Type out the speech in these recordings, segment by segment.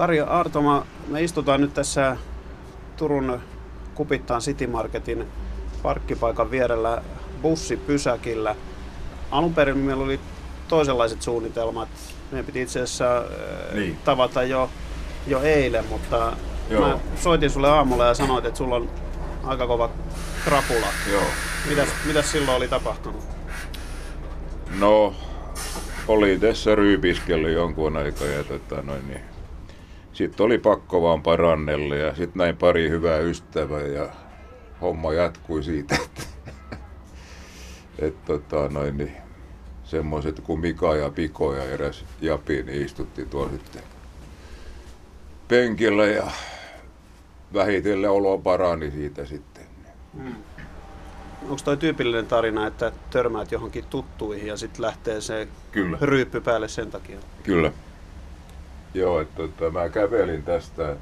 Kari Artoma, me istutaan nyt tässä Turun Kupittaan City Marketin parkkipaikan vierellä bussipysäkillä. Alun perin meillä oli toisenlaiset suunnitelmat. Meidän piti itse asiassa äh, niin. tavata jo, jo eilen, mutta Joo. mä soitin sulle aamulla ja sanoit, että sulla on aika kova krapula. Joo. Mitäs, mitäs silloin oli tapahtunut? No, oli tässä ryypiskellyt jonkun aikaa ja tota, noin, niin. Sitten oli pakko vaan parannella ja sitten näin pari hyvää ystävää ja homma jatkui siitä, että et, tota, noin, niin, semmoiset kuin Mika ja Piko ja eräs Japi, niin istutti tuolla sitten penkillä ja vähitellen olo parani siitä sitten. Hmm. Onko toi tyypillinen tarina, että törmäät johonkin tuttuihin ja sitten lähtee se Kyllä. ryyppy päälle sen takia? Kyllä. Joo, että tota, mä kävelin tästä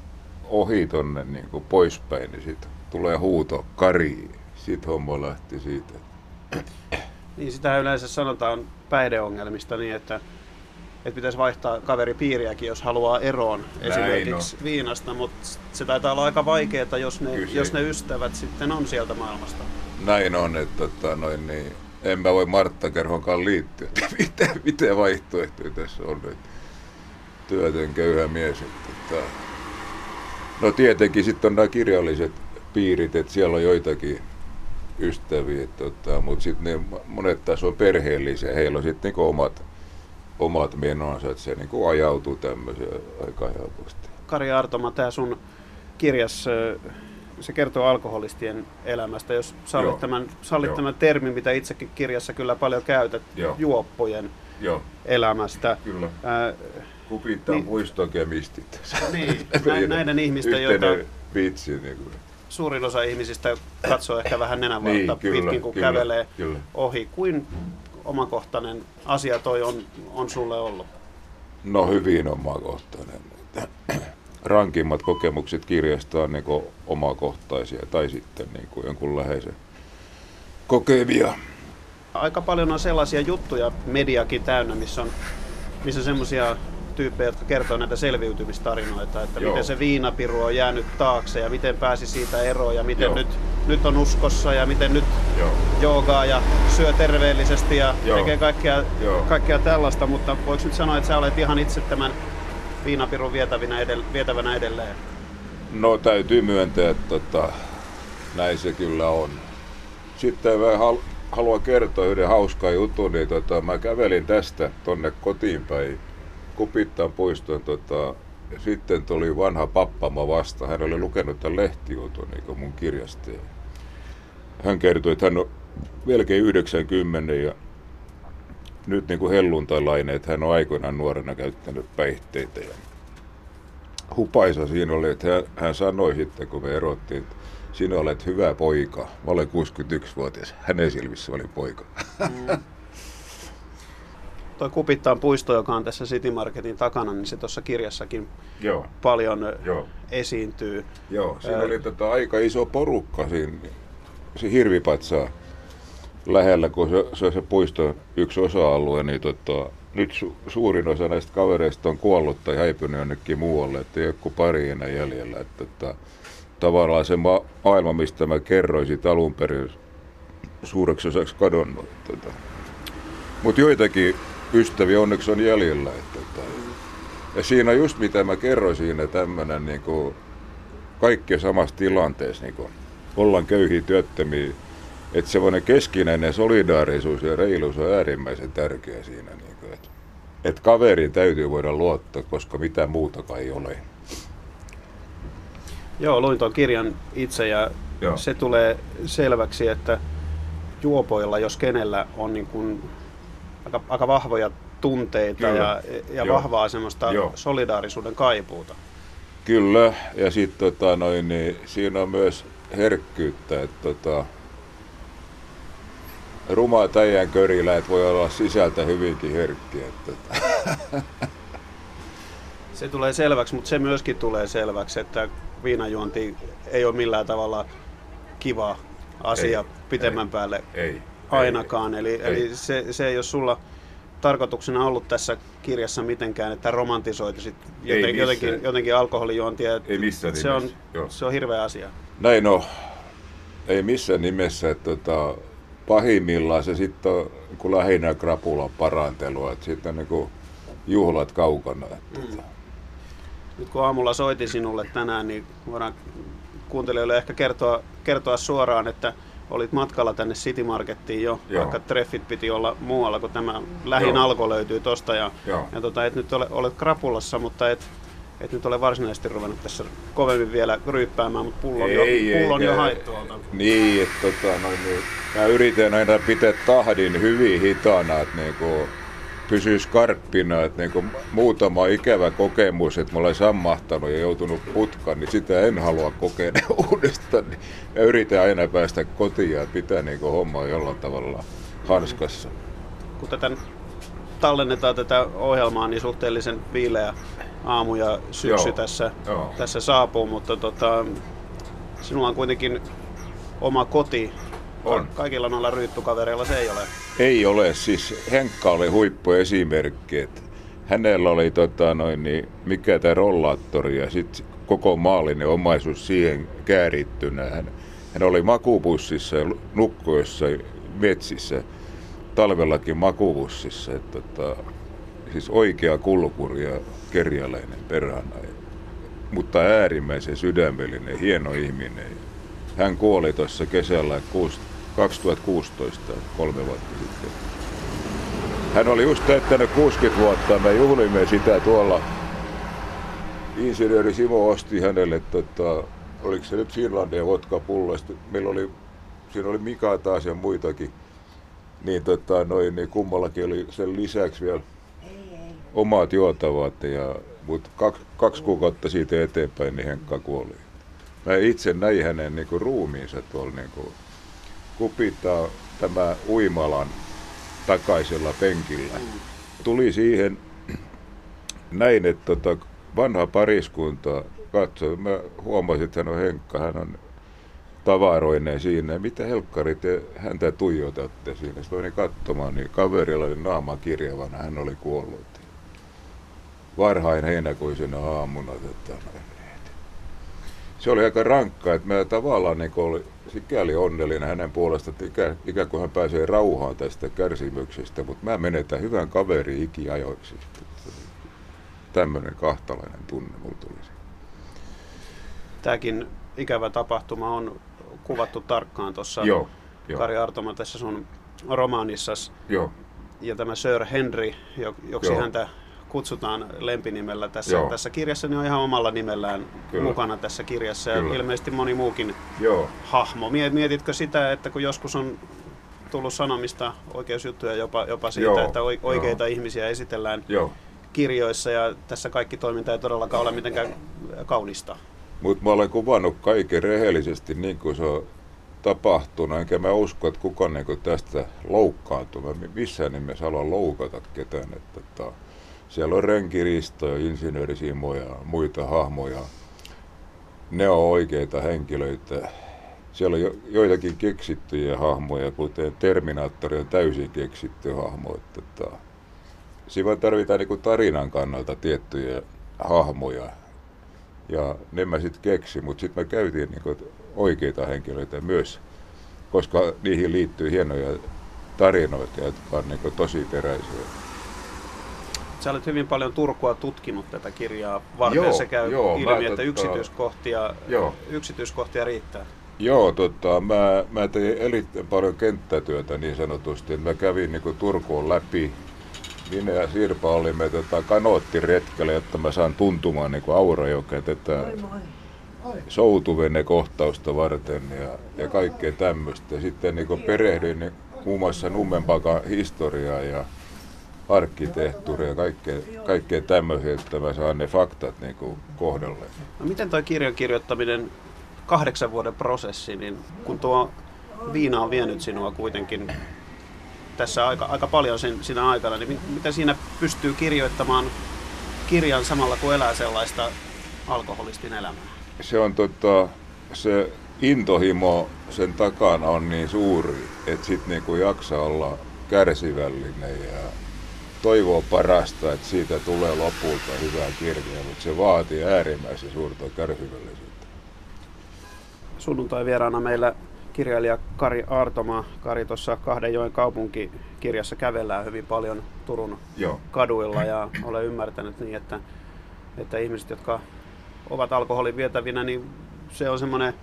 ohi tonne niin kuin poispäin, niin sitten tulee huuto Kari. Sitten homma lähti siitä. Niin sitä yleensä sanotaan päihdeongelmista niin, että, että pitäisi vaihtaa kaveripiiriäkin, jos haluaa eroon Näin esimerkiksi on. viinasta, mutta se taitaa olla aika vaikeaa, jos ne, jos ne ystävät sitten on sieltä maailmasta. Näin on, että tota, noin, niin, en mä voi Martta Kerhonkaan liittyä. miten, miten vaihtoehtoja tässä on? Että työtön köyhä mies. Että, että, no tietenkin sitten on nämä kirjalliset piirit, että siellä on joitakin ystäviä, tota, mutta sitten ne monet tässä on perheellisiä, heillä on sitten niinku omat, omat menonsa, että se niinku ajautuu tämmöiseen aika helposti. Kari Artoma, tämä sun kirjas, se kertoo alkoholistien elämästä, jos sallit, tämän, sallit tämän termin, mitä itsekin kirjassa kyllä paljon käytät, Joo. juoppojen Joo. elämästä. Kyllä. Ää, Kupittaa niin, muistokemistit. Niin, näiden ihmisten, joita... Vitsi. Niin kuin suurin osa ihmisistä katsoo ehkä vähän nenänvartta niin, pitkin, kun kyllä, kävelee kyllä. ohi. Kuin omakohtainen asia toi on, on sulle ollut? No hyvin omakohtainen. Rankimmat kokemukset kirjasta on niin omakohtaisia tai sitten niin kuin jonkun läheisen kokemia. Aika paljon on sellaisia juttuja mediakin täynnä, missä on missä semmoisia tyyppejä, jotka kertoo näitä selviytymistarinoita, että Joo. miten se viinapiru on jäänyt taakse ja miten pääsi siitä eroon ja miten nyt, nyt on uskossa ja miten nyt Joo. joogaa ja syö terveellisesti ja Joo. tekee kaikkea, kaikkea tällaista, mutta voiko nyt sanoa, että sä olet ihan itse tämän viinapirun vietävänä, edell- vietävänä edelleen? No täytyy myöntää, että tota, näin se kyllä on. Sitten mä hal- haluan kertoa yhden hauskan jutun, niin tota, mä kävelin tästä tonne kotiin päin Kupittaan puistoon tota, sitten tuli vanha pappama vasta. Hän oli lukenut tämän lehtijutun niin mun kirjasta. Hän kertoi, että hän on melkein 90 ja nyt niin kuin helluntailainen, että hän on aikoinaan nuorena käyttänyt päihteitä. Ja hupaisa siinä oli, että hän, hän sanoi sitten, kun me erottiin, että sinä olet hyvä poika. Mä olen 61-vuotias. Hänen silmissä oli poika. Mm. Tuo Kupittaan puisto, joka on tässä City Marketin takana, niin se tuossa kirjassakin Joo. paljon Joo. esiintyy. Joo, siinä Ää... oli tota aika iso porukka siinä, se hirvipatsaa lähellä, kun se, se, se puiston yksi osa-alue, niin tota, nyt su, suurin osa näistä kavereista on kuollut tai häipynyt jonnekin muualle, että ei ole kuin pari enää jäljellä. Että, tota, tavallaan se ma- maailma, mistä mä kerroin siitä alun perin, suureksi osaksi kadonnut. Tota. Mutta joitakin ystäviä onneksi on jäljellä. Että, että, ja siinä just mitä mä kerroin siinä tämmöinen niin kuin, kaikki samassa tilanteessa, niin kuin, ollaan köyhiä työttömiä, että semmoinen keskinäinen solidaarisuus ja reiluus on äärimmäisen tärkeä siinä. Niin kuin, että, että kaveriin täytyy voida luottaa, koska mitä muutakaan ei ole. Joo, luin tuon kirjan itse ja Joo. se tulee selväksi, että juopoilla, jos kenellä on niin kuin aika, aika vahvoja tunteita Kyllä. ja, ja vahvaa semmoista Joo. solidaarisuuden kaipuuta. Kyllä, ja sitten tota, noin, niin, siinä on myös herkkyyttä, että tota, rumaa täijän körillä, että voi olla sisältä hyvinkin herkkiä. Että, tota. Se tulee selväksi, mutta se myöskin tulee selväksi, että viinajuonti ei ole millään tavalla kiva asia ei, pitemmän ei, päälle. Ei, ainakaan. Eli, ei. eli se, se, jos sulla tarkoituksena ollut tässä kirjassa mitenkään, että romantisoitisit joten, jotenkin, jotenkin alkoholijuontia. Ei missään se on, se on hirveä asia. Näin on. Ei missään nimessä. Että, tota, pahimmillaan se sitten on kun lähinnä krapulan parantelua. Että sitten niin kuin juhlat kaukana. Että, mm. Tota. Nyt kun aamulla soitin sinulle tänään, niin voidaan kuuntelijoille ehkä kertoa, kertoa suoraan, että olit matkalla tänne City Markettiin jo, Joo. vaikka treffit piti olla muualla, kun tämä lähin Joo. alko löytyy tosta. Ja, ja tota, et nyt ole, olet krapulassa, mutta et, et nyt ole varsinaisesti ruvennut tässä kovemmin vielä ryyppäämään, mutta pullon ei, jo, pullon jo haettu Niin, että tota, no, niin, mä yritän aina pitää tahdin hyvin hitaana, että niinku, pysyy skarppina, että niin muutama ikävä kokemus, että mä olen sammahtanut ja joutunut putkaan, niin sitä en halua kokea uudestaan. Niin mä yritän aina päästä kotiin ja pitää niin hommaa jollain tavalla hanskassa. Kun tätä tallennetaan tätä ohjelmaa, niin suhteellisen viileä aamu ja syksy Joo. Tässä, Joo. tässä saapuu, mutta tota, sinulla on kuitenkin oma koti on. Kaikilla noilla ryyttukavereilla se ei ole. Ei ole. Siis Henkka oli huippuesimerkki. Että hänellä oli tota, noin, niin, mikä tämä rollaattori ja sitten koko maallinen omaisuus siihen käärittynä. Hän, hän oli makubussissa ja nukkui jossain metsissä, talvellakin makubussissa. Että, tota, siis oikea kulkuri ja kerjäläinen perhana. Mutta äärimmäisen sydämellinen, hieno ihminen. Hän kuoli tuossa kesällä 2016, kolme vuotta sitten. Hän oli just täyttänyt 60 vuotta me juhlimme sitä tuolla. Insinööri Simo osti hänelle, tota, oliko se nyt Finlandia vodka pullosta. Meillä oli, siinä oli Mika taas ja muitakin. Niin, tota, noin, niin kummallakin oli sen lisäksi vielä omat juotavat. Ja, mutta kaksi, kaksi kuukautta siitä eteenpäin niin Henkka kuoli. Mä itse näin hänen niin kuin, ruumiinsa tuolla niin kuin, kupittaa tämä uimalan takaisella penkillä. Tuli siihen näin, että tota, vanha pariskunta katsoi. Mä huomasin, että hän on Henkka, hän on tavaroinen siinä. Mitä helkkari te häntä tuijotatte siinä? Sitten menin katsomaan, niin kaverilla oli naama kirjavana, hän oli kuollut. Varhain heinäkuisena aamuna. Että, se oli aika rankkaa, että mä tavallaan niin oli sikäli onnellinen hänen puolestaan, että ikä, ikään kuin hän pääsee rauhaan tästä kärsimyksestä, mutta mä menetän hyvän kaveri ikiajoiksi. Tämmöinen kahtalainen tunne mulla tuli. Tämäkin ikävä tapahtuma on kuvattu tarkkaan tuossa Kari Artoma tässä sun romaanissasi. Joo. Ja tämä Sir Henry, joksi Joo. häntä kutsutaan lempinimellä tässä, Joo. tässä kirjassa, niin on ihan omalla nimellään Kyllä. mukana tässä kirjassa ja Kyllä. ilmeisesti moni muukin Joo. hahmo. Mietitkö sitä, että kun joskus on tullut sanomista oikeusjuttuja jopa, jopa siitä, Joo. että oikeita Joo. ihmisiä esitellään Joo. kirjoissa ja tässä kaikki toiminta ei todellakaan ole mitenkään kaunista. Mutta mä olen kuvannut kaiken rehellisesti niin kuin se on tapahtunut, enkä mä usko, että kukaan niin tästä loukkaantuu. Mä missään nimessä halua loukata ketään. Että, että siellä on renkiristo ja insinöörisimo ja muita hahmoja. Ne on oikeita henkilöitä. Siellä on jo, joitakin keksittyjä hahmoja, kuten Terminaattori on täysin keksitty hahmo. Että, siinä tarvitaan niin tarinan kannalta tiettyjä hahmoja. Ja ne mä sitten keksin, mutta sitten me käytiin niin oikeita henkilöitä myös, koska niihin liittyy hienoja tarinoita, jotka on niin tosi peräisiä. Sä olet hyvin paljon Turkua tutkinut tätä kirjaa varten. Joo, se käy joo, ilmi, että tota, yksityiskohtia, joo. yksityiskohtia riittää. Joo, tota, mä, mä tein erittäin paljon kenttätyötä niin sanotusti. Mä kävin niin Turkuun läpi. Minä ja Sirpa olimme tota, kanoottiretkellä, jotta mä saan tuntumaan niin Aurajokea tätä soutuvenne kohtausta varten ja, ja kaikkea tämmöistä. Sitten niin perehdyin niin, muun muassa Nummenpakan historiaa ja arkkitehtuuria ja kaikkea, kaikkea tämmöisiä, että mä saan ne faktat niin kuin kohdalle. No miten tuo kirjan kirjoittaminen, kahdeksan vuoden prosessi, niin kun tuo viina on vienyt sinua kuitenkin tässä aika, aika paljon sen, siinä aikana, niin miten siinä pystyy kirjoittamaan kirjan samalla kun elää sellaista alkoholistin elämää? Se on tota, se intohimo sen takana on niin suuri, että sitten niinku jaksaa olla kärsivällinen ja toivoo parasta, että siitä tulee lopulta hyvää kirjaa, mutta se vaatii äärimmäisen suurta kärsivällisyyttä. Sunnuntai vieraana meillä kirjailija Kari Aartoma. Kari tuossa Kahdenjoen kaupunkikirjassa kävellään hyvin paljon Turun Joo. kaduilla ja olen ymmärtänyt niin, että, että ihmiset, jotka ovat alkoholin vietävinä, niin se on semmoinen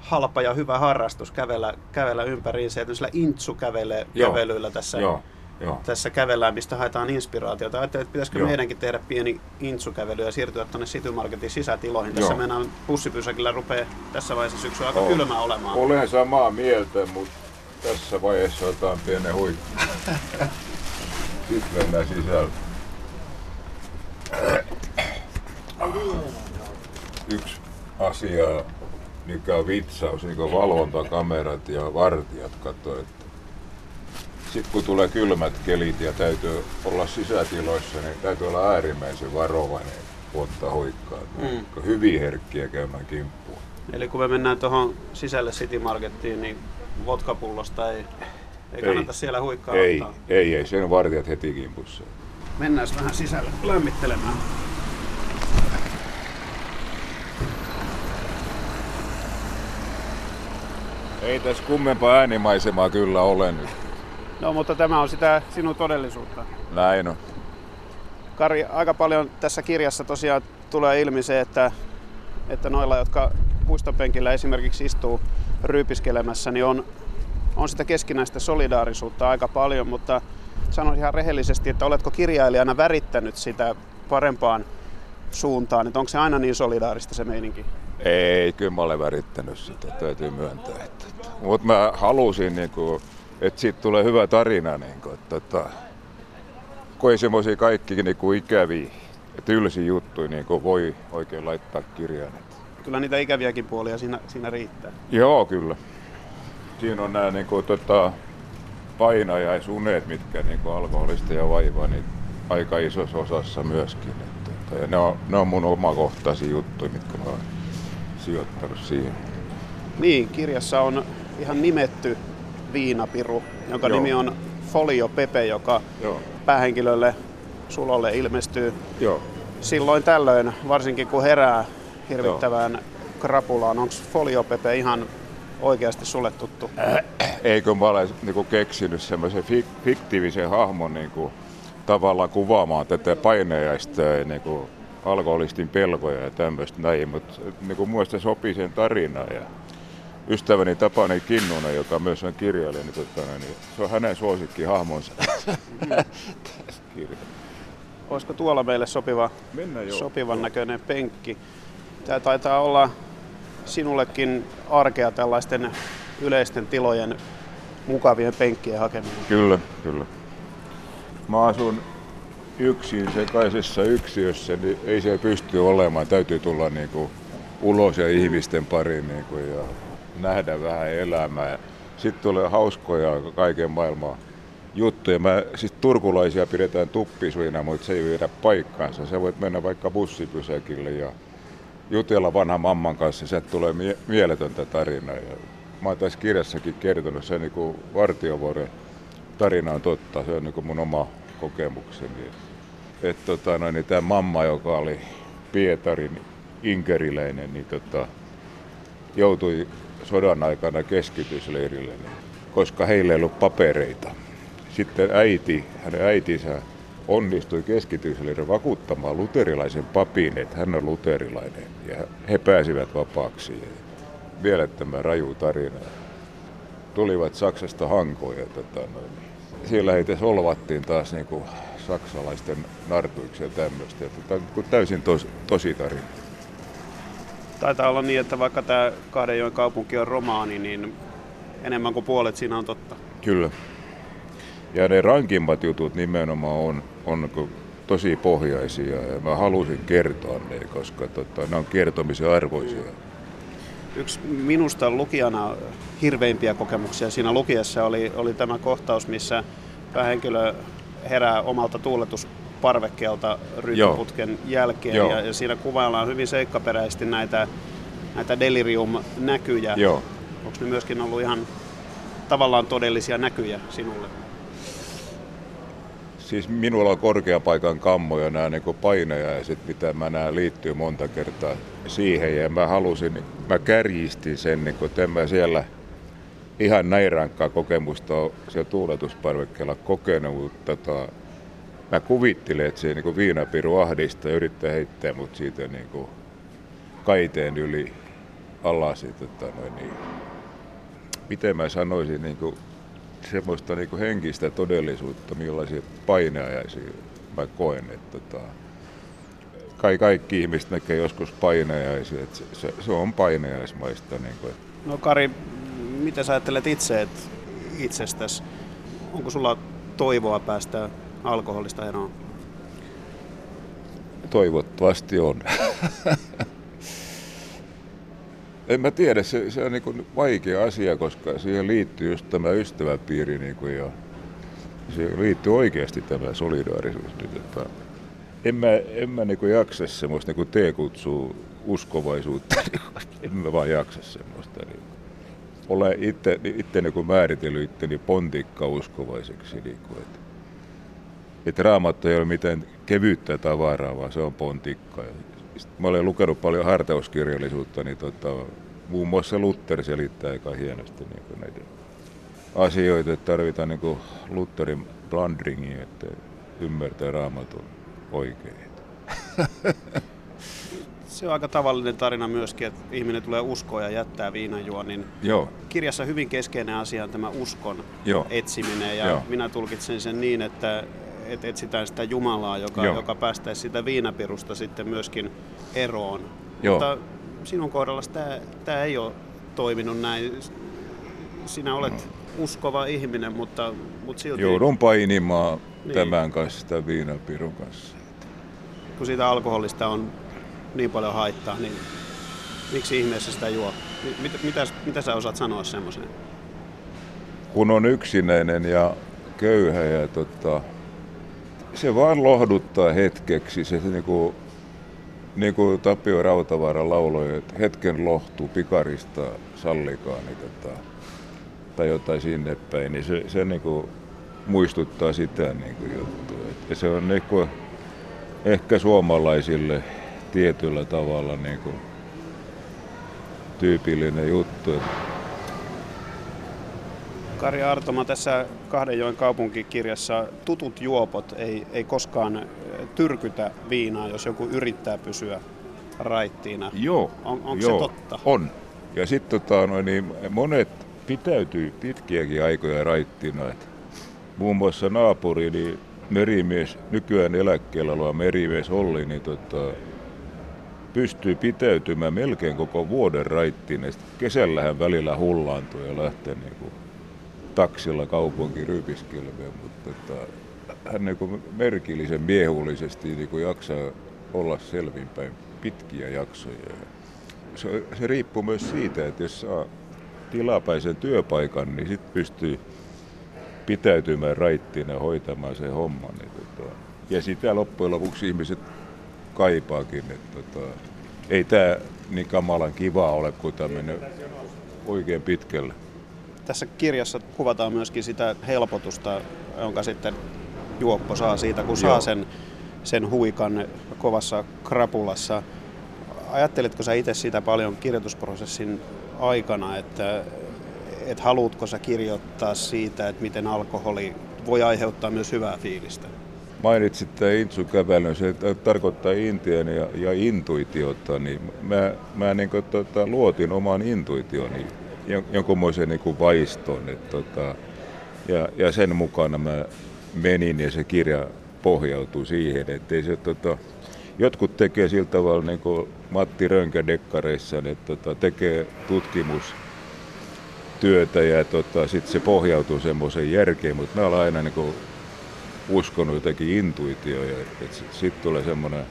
halpa ja hyvä harrastus kävellä, kävellä ympäriinsä. Ja intsu kävelyillä tässä Joo Joo. tässä kävellään, mistä haetaan inspiraatiota. Ajattelin, että pitäisikö Joo. meidänkin tehdä pieni intsukävely ja siirtyä tuonne City Marketin sisätiloihin. Tässä Joo. mennään bussipysäkillä rupeaa tässä vaiheessa syksyä aika kylmä olemaan. Olen samaa mieltä, mutta tässä vaiheessa otetaan pienen huikku. Sitten mennään sisällä. Yksi asia, mikä on vitsaus, niin kuin valvontakamerat ja vartijat katsoivat, sitten kun tulee kylmät kelit ja täytyy olla sisätiloissa, niin täytyy olla äärimmäisen varovainen ottaa hoikkaa. Mm. Hyvin herkkiä käymään kimppuun. Eli kun me mennään tuohon sisälle City Markettiin, niin vodkapullosta ei, ei kannata ei, siellä huikkaa ei, ottaa. Ei, ei, sen vartijat heti kimpussa. Mennään vähän sisälle lämmittelemään. Ei tässä kummempaa äänimaisemaa kyllä ole nyt. No, mutta tämä on sitä sinun todellisuutta. Näin on. Kari, aika paljon tässä kirjassa tosiaan tulee ilmi se, että, että noilla, jotka puistopenkillä esimerkiksi istuu ryypiskelemässä, niin on, on sitä keskinäistä solidaarisuutta aika paljon, mutta sanon ihan rehellisesti, että oletko kirjailijana värittänyt sitä parempaan suuntaan, että onko se aina niin solidaarista se meininki? Ei, kyllä mä olen värittänyt sitä, täytyy myöntää. Mutta mä halusin niin kuin, että siitä tulee hyvä tarina. Niin kuin, että, että, kun ei semmoisia kaikki niin kuin ikäviä ja tylsiä juttuja niin kuin voi oikein laittaa kirjaan. Kyllä niitä ikäviäkin puolia siinä, siinä riittää. Joo, kyllä. Siinä on nämä niin kuin, tota, painajaisunet, mitkä niin kuin alkoholista ja vaivaa, niin aika isossa osassa myöskin. Että, että, ja ne, on, ne on mun omakohtaisia juttuja, mitkä mä oon sijoittanut siihen. Niin, kirjassa on ihan nimetty viinapiru, jonka Joo. nimi on Folio Pepe, joka Joo. päähenkilölle Sulolle ilmestyy Joo. silloin tällöin, varsinkin kun herää hirvittävään Joo. krapulaan. Onko Folio Pepe ihan oikeasti sulle tuttu? Äh, eikö mä ole niin keksinyt semmoisen fik- fiktiivisen hahmon niin kuin, tavallaan kuvaamaan tätä painejaista ja niin kuin, alkoholistin pelkoja ja tämmöistä näin, mutta niin kuin, muista sopii sen tarinaan. Ja ystäväni Tapani Kinnunen, joka myös on kirjailija, niin, tota, niin se on hänen suosikki hahmonsa Olisiko tuolla meille sopiva, sopivan näköinen penkki? Tämä taitaa olla sinullekin arkea tällaisten yleisten tilojen mukavien penkkien hakeminen. Kyllä, kyllä. Mä asun yksin sekaisessa yksiössä, niin ei se pysty olemaan. Täytyy tulla niin kuin ulos ja ihmisten pariin niin kuin, ja nähdä vähän elämää. Sitten tulee hauskoja kaiken maailman juttuja. Mä, siis turkulaisia pidetään tuppisuina, mutta se ei viedä paikkaansa. Se voit mennä vaikka bussipysäkille ja jutella vanhan mamman kanssa, se tulee mie- mieletöntä tarinaa. Ja mä oon tässä kirjassakin kertonut, se niin kuin vartiovuoden tarina on totta, se on niin mun oma kokemukseni. Että tota, no, niin tämä mamma, joka oli Pietarin inkeriläinen, niin tota, joutui sodan aikana keskitysleirille, niin, koska heillä ei ollut papereita. Sitten äiti, hänen äitinsä onnistui keskitysleirin vakuuttamaan luterilaisen papin, että hän on luterilainen. Ja he pääsivät vapaaksi. Vielä tämä raju tarina. Tulivat Saksasta hankoon ja tota, noin, siellä heitä solvattiin taas niin kuin saksalaisten nartuiksi ja tämmöistä. Tämä on täysin tos, tosi tarina. Taitaa olla niin, että vaikka tämä Kahdenjoen kaupunki on romaani, niin enemmän kuin puolet siinä on totta. Kyllä. Ja ne rankimmat jutut nimenomaan on, on tosi pohjaisia ja mä halusin kertoa ne, koska tota, ne on kertomisen arvoisia. Yksi minusta lukijana hirveimpiä kokemuksia siinä lukiessa oli, oli tämä kohtaus, missä päähenkilö herää omalta tuuletus parvekkeelta rytmiputken jälkeen. Joo. Ja, ja siinä kuvaillaan hyvin seikkaperäisesti näitä, näitä delirium-näkyjä. Joo. Onko ne myöskin ollut ihan tavallaan todellisia näkyjä sinulle? siis minulla on korkeapaikan kammoja nämä niin painajaiset, mitä mä näen liittyy monta kertaa siihen. Ja mä halusin, mä kärjistin sen, niin kuin, että en mä siellä ihan näin rankkaa kokemusta ole siellä tuuletusparvekkeella kokenut, mutta tota, mä kuvittelin, että se niin viinapiru ahdistaa ja yrittää heittää mut siitä niin kuin kaiteen yli alas. Tota, noin, niin. Miten mä sanoisin, niin kuin, semmoista niin kuin henkistä todellisuutta, millaisia paineajaisia mä koen. Että, tota, kai kaikki ihmiset näkee joskus paineajaisia, että se, se, se on paineaismaista. Niin kuin. No Kari, mitä sä ajattelet itse että itsestäsi? Onko sulla toivoa päästä alkoholista eroon? Toivottavasti on. en mä tiedä, se, se on niin vaikea asia, koska siihen liittyy just tämä ystäväpiiri niin kuin jo. Se liittyy oikeasti tämä solidaarisuus nyt, että en mä, en mä niin jaksa semmoista niin te kutsuu uskovaisuutta, en mä vaan jaksa semmoista. Niin. Olen itse niin määritellyt itteni pontikka uskovaiseksi. Niin kuin, että, että raamattu ei ole mitään kevyyttä tavaraa, vaan se on pontikka. Mä olen lukenut paljon hartauskirjallisuutta, niin tota, muun muassa Luther selittää aika hienosti niin näitä asioita, että tarvitaan niin Lutherin blunderingia, että ymmärtää raamatun oikein. Se on aika tavallinen tarina myöskin, että ihminen tulee uskoa ja jättää viinanjuonnin. Joo. Kirjassa hyvin keskeinen asia on tämä uskon Joo. etsiminen ja Joo. minä tulkitsen sen niin, että, että etsitään sitä Jumalaa, joka, joka päästäisi sitä viinapirusta sitten myöskin eroon. Joo. Mutta sinun kohdallasi tämä, tämä ei ole toiminut näin. Sinä olet no. uskova ihminen, mutta, mutta silti... Joudun painimaan niin. tämän kanssa, tämän viinapirun kanssa. Kun siitä alkoholista on niin paljon haittaa, niin miksi ihmeessä sitä juo? Mitä, mitä, mitä sä osaat sanoa semmoisen? Kun on yksinäinen ja köyhä ja tota, se vaan lohduttaa hetkeksi. Se, se niinku, niin kuin Tapio Rautavaara lauloi, että hetken lohtuu pikarista sallikaa, niin tota, tai jotain sinne päin, niin se, se niin kuin muistuttaa sitä niin kuin juttua. Et se on niin kuin ehkä suomalaisille tietyllä tavalla niin kuin tyypillinen juttu. Kari Artoma tässä Kahdenjoen kaupunkikirjassa tutut juopot ei, ei koskaan tyrkytä viinaa, jos joku yrittää pysyä raittiina. Joo, on, onko joo, se totta? On. Ja sitten tota, no, niin monet pitäytyy pitkiäkin aikoja raittina. Et muun muassa naapuri, niin merimies, nykyään eläkkeellä oleva merimies Olli, niin tota, pystyy pitäytymään melkein koko vuoden raittiin. Kesällähän välillä hullaantuu ja lähtee niin kuin, taksilla kaupunki rypiskelmeen, mutta tota, hän niin kuin merkillisen miehullisesti niin kuin jaksaa olla selvinpäin pitkiä jaksoja. Se, se riippuu myös siitä, että jos saa tilapäisen työpaikan, niin sitten pystyy pitäytymään raittina ja hoitamaan sen homman. Niin tota, ja sitä loppujen lopuksi ihmiset kaipaakin. Että tota, ei tämä niin kamalan kiva ole, kun tämä menee oikein pitkälle. Tässä kirjassa kuvataan myöskin sitä helpotusta, jonka sitten juoppo saa siitä, kun saa sen, sen huikan kovassa krapulassa. Ajatteletko sä itse sitä paljon kirjoitusprosessin aikana, että, että haluatko sä kirjoittaa siitä, että miten alkoholi voi aiheuttaa myös hyvää fiilistä? Mainitsit tämän intsukävelyn, se tarkoittaa intian ja, ja intuitiota, niin mä, mä niin kuin, tota, luotin oman intuitioni jonkunmoisen niin kuin vaiston. Että, tota, ja, ja sen mukana mä menin ja se kirja pohjautuu siihen, että se, tota, jotkut tekee sillä tavalla niin kuin Matti Rönkä dekkareissa, että tota, tekee tutkimustyötä ja tota, sitten se pohjautuu semmoiseen järkeen, mutta mä olen aina niin kuin uskonut jotenkin intuitioon ja että sitten tulee semmoinen,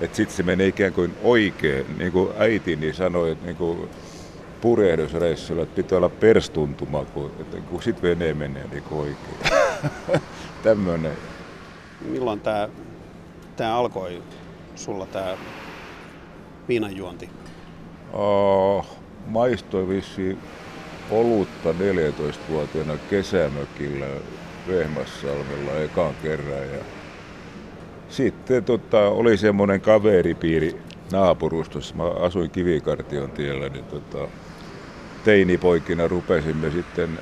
että sitten se menee ikään kuin oikein, niin kuin äitini sanoi, että niin kuin purjehdusreissulla, että pitää olla perstuntuma, kun, että kun sit vene menee niin oikein. Tämmöinen. Milloin tämä tää alkoi sulla tämä viinanjuonti? Oh, maistoi vissiin olutta 14-vuotiaana kesämökillä Vehmassalmella ekan kerran. Ja sitten tota, oli semmoinen kaveripiiri naapurustossa. Mä asuin Kivikartion tiellä, niin tota, teinipoikina rupesimme sitten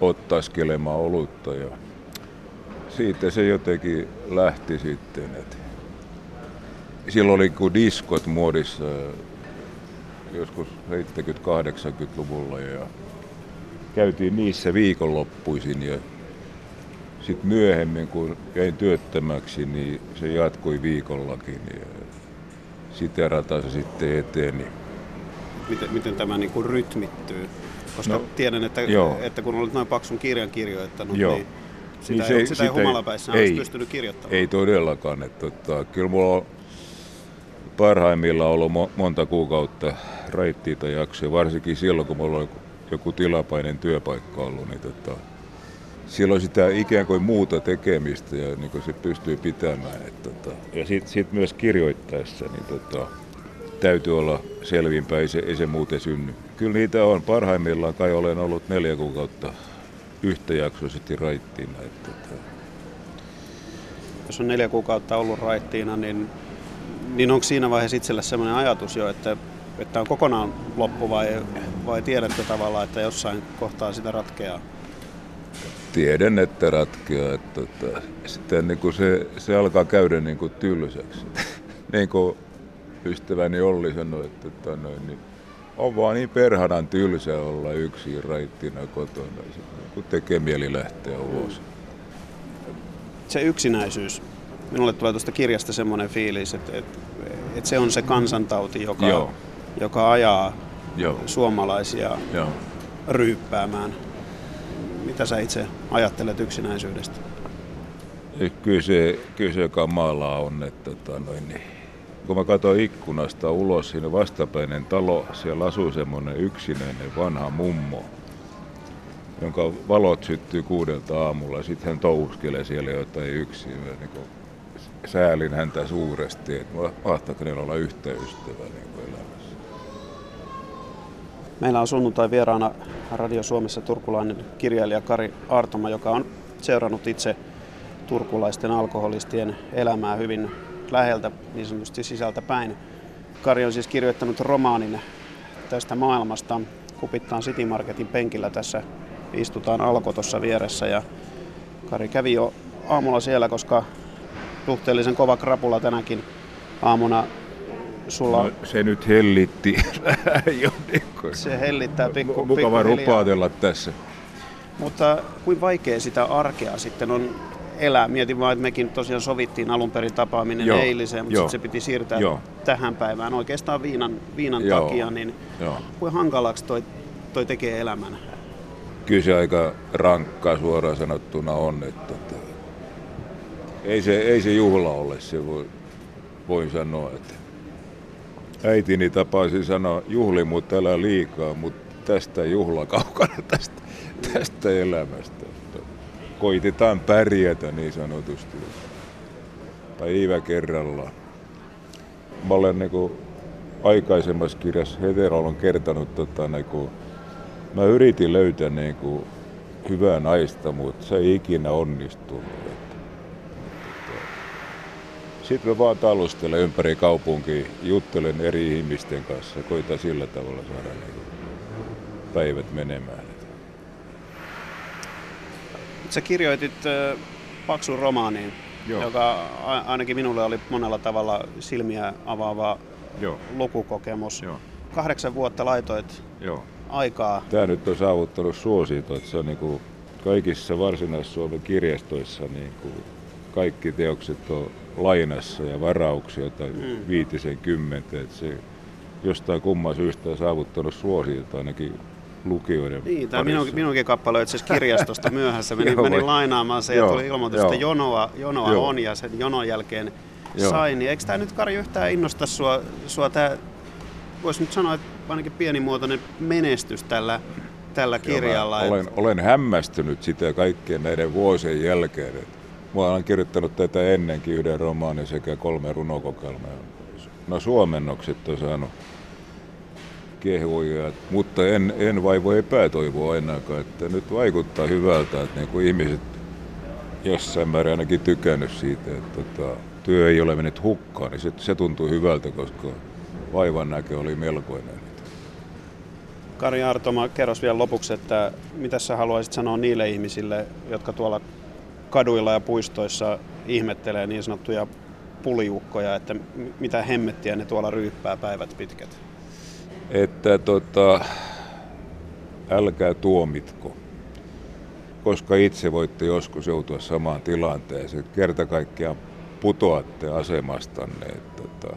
ottaskelemaan olutta ja siitä se jotenkin lähti sitten. Et silloin oli kuin diskot muodissa joskus 70-80-luvulla ja käytiin niissä viikonloppuisin ja sitten myöhemmin kun jäin työttömäksi, niin se jatkui viikollakin ja sitä rata se sitten eteen. Miten, miten tämä niin kuin rytmittyy? Koska no, tiedän, että, että kun olet noin paksun kirjan kirjoittanut, joo. niin sitä, niin se, ei, sitä, sitä ei humalapäissä ei, olisi pystynyt kirjoittamaan. Ei todellakaan. Että, että, tota, kyllä mulla on parhaimmillaan ollut mo- monta kuukautta raittiita jaksoja, varsinkin silloin, kun mulla on joku tilapainen työpaikka ollut, niin tota, silloin sitä ikään kuin muuta tekemistä ja niin se pystyy pitämään. Että, tota, ja sitten sit myös kirjoittaessa niin tota, täytyy olla selvinpäin, ei se, ei se muuten synny. Kyllä niitä on. Parhaimmillaan kai olen ollut neljä kuukautta yhtäjaksoisesti raittiina. Että, tota. Jos on neljä kuukautta ollut raittiina, niin, niin onko siinä vaiheessa itsellä sellainen ajatus jo, että, että on kokonaan loppu vai, vai tiedätkö tavallaan, että jossain kohtaa sitä ratkeaa? Tiedän, että ratkeaa. Että, että tota, sitten niin kuin se, se alkaa käydä niin kuin tylsäksi. niin kuin ystäväni Olli sanoi, että, että tota noin, niin on vaan niin perhanan tylsä olla yksin raittina kotona, kun tekee mieli lähteä ulos. Se yksinäisyys, minulle tulee tuosta kirjasta semmoinen fiilis, että, että, että se on se kansantauti, joka, Joo. joka ajaa Joo. suomalaisia Joo. ryyppäämään. Mitä sä itse ajattelet yksinäisyydestä? Kyllä se, kyllä se kamala on, että tota, noin, niin kun mä katsoin ikkunasta ulos, siinä vastapäinen talo, siellä asuu semmoinen yksinäinen vanha mummo, jonka valot syttyy kuudelta aamulla. Sitten hän touhuskelee siellä jotain yksin. Mä niin kuin säälin häntä suuresti, että mahtaako niillä olla yhtä ystävää niin kuin elämässä. Meillä on sunnuntai vieraana Radio Suomessa turkulainen kirjailija Kari Artoma, joka on seurannut itse turkulaisten alkoholistien elämää hyvin läheltä niin sanotusti sisältä päin. Kari on siis kirjoittanut romaanin tästä maailmasta. Kupittaan City Marketin penkillä tässä istutaan Alko tuossa vieressä ja Kari kävi jo aamulla siellä, koska suhteellisen kova krapula tänäkin aamuna sulla... No, se nyt hellitti. Se hellittää pikku, Mukava rupaatella tässä. Mutta kuin vaikea sitä arkea sitten on elää. Mietin vaan, että mekin tosiaan sovittiin alun perin tapaaminen Joo. eiliseen, mutta sitten se piti siirtää Joo. tähän päivään oikeastaan viinan, viinan Joo. takia. Niin Joo. kuin hankalaksi toi, toi tekee elämän? Kyllä se aika rankkaa suoraan sanottuna on. Että, että ei, se, ei se juhla ole, se voi, voin sanoa. Että äitini tapaisi sanoa juhli, mutta älä liikaa, mutta tästä juhla kaukana tästä, tästä elämästä koitetaan pärjätä niin sanotusti. Päivä kerrallaan. Mä olen niin kuin aikaisemmassa kirjassa Hetero on kertonut, tota, niin mä yritin löytää niin kuin, hyvää naista, mutta se ei ikinä onnistunut. Sitten mä vaan talustelen ympäri kaupunkia, juttelen eri ihmisten kanssa, koitan sillä tavalla saada niin päivät menemään. Sä kirjoitit paksun romaaniin, Joo. joka ainakin minulle oli monella tavalla silmiä avaava Joo. lukukokemus. Joo. Kahdeksan vuotta laitoit Joo. aikaa. Tämä nyt on saavuttanut suosito, että se on niin kuin kaikissa varsinais-Suomen kirjastoissa niin kuin kaikki teokset on lainassa ja varauksia tai mm. viitisen kymmentä. Että se jostain kumman syystä on saavuttanut suosiota ainakin lukijoiden Niin, tämä minun, minunkin kappale itse asiassa kirjastosta myöhässä. Menin, menin lainaamaan se ja tuli ilmoitus, että jonoa, jonoa on ja sen jonon jälkeen joo. sain. Niin eikö tämä nyt Kari yhtään innosta sua, sua tämä, voisi nyt sanoa, että ainakin pienimuotoinen menestys tällä, tällä kirjalla. Joo, olen, olen hämmästynyt sitä kaikkien näiden vuosien jälkeen. Mä olen kirjoittanut tätä ennenkin yhden romaanin sekä kolme runokokelmaa. No suomennokset on saanut kehuja, mutta en, en vaivo epätoivoa ennenkään, että nyt vaikuttaa hyvältä, että niin kuin ihmiset jossain määrin ainakin tykännyt siitä, että tota, työ ei ole mennyt hukkaan, niin se, se tuntuu hyvältä, koska vaivan näkö oli melkoinen. Kari Artoma, kerros vielä lopuksi, että mitä sä haluaisit sanoa niille ihmisille, jotka tuolla kaduilla ja puistoissa ihmettelee niin sanottuja puliukkoja, että mitä hemmettiä ne tuolla ryyppää päivät pitkät? Että tota, älkää tuomitko, koska itse voitte joskus joutua samaan tilanteeseen. Kerta kaikkiaan putoatte asemastanne. Että, tota,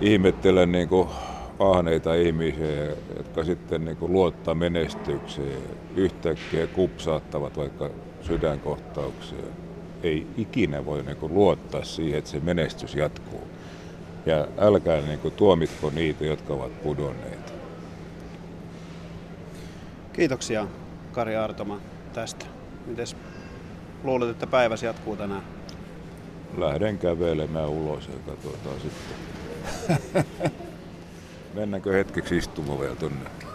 ihmettelen niin kuin ahneita ihmisiä, jotka sitten niin kuin luottaa menestykseen, yhtäkkiä kupsaattavat vaikka sydänkohtaukseen. Ei ikinä voi niin kuin luottaa siihen, että se menestys jatkuu. Ja älkää niin kuin tuomitko niitä, jotka ovat pudonneet. Kiitoksia Kari Artoma tästä. Mites luulet, että päiväsi jatkuu tänään? Lähden kävelemään ulos ja katsotaan sitten. Mennäänkö hetkeksi istumaan vielä tuonne?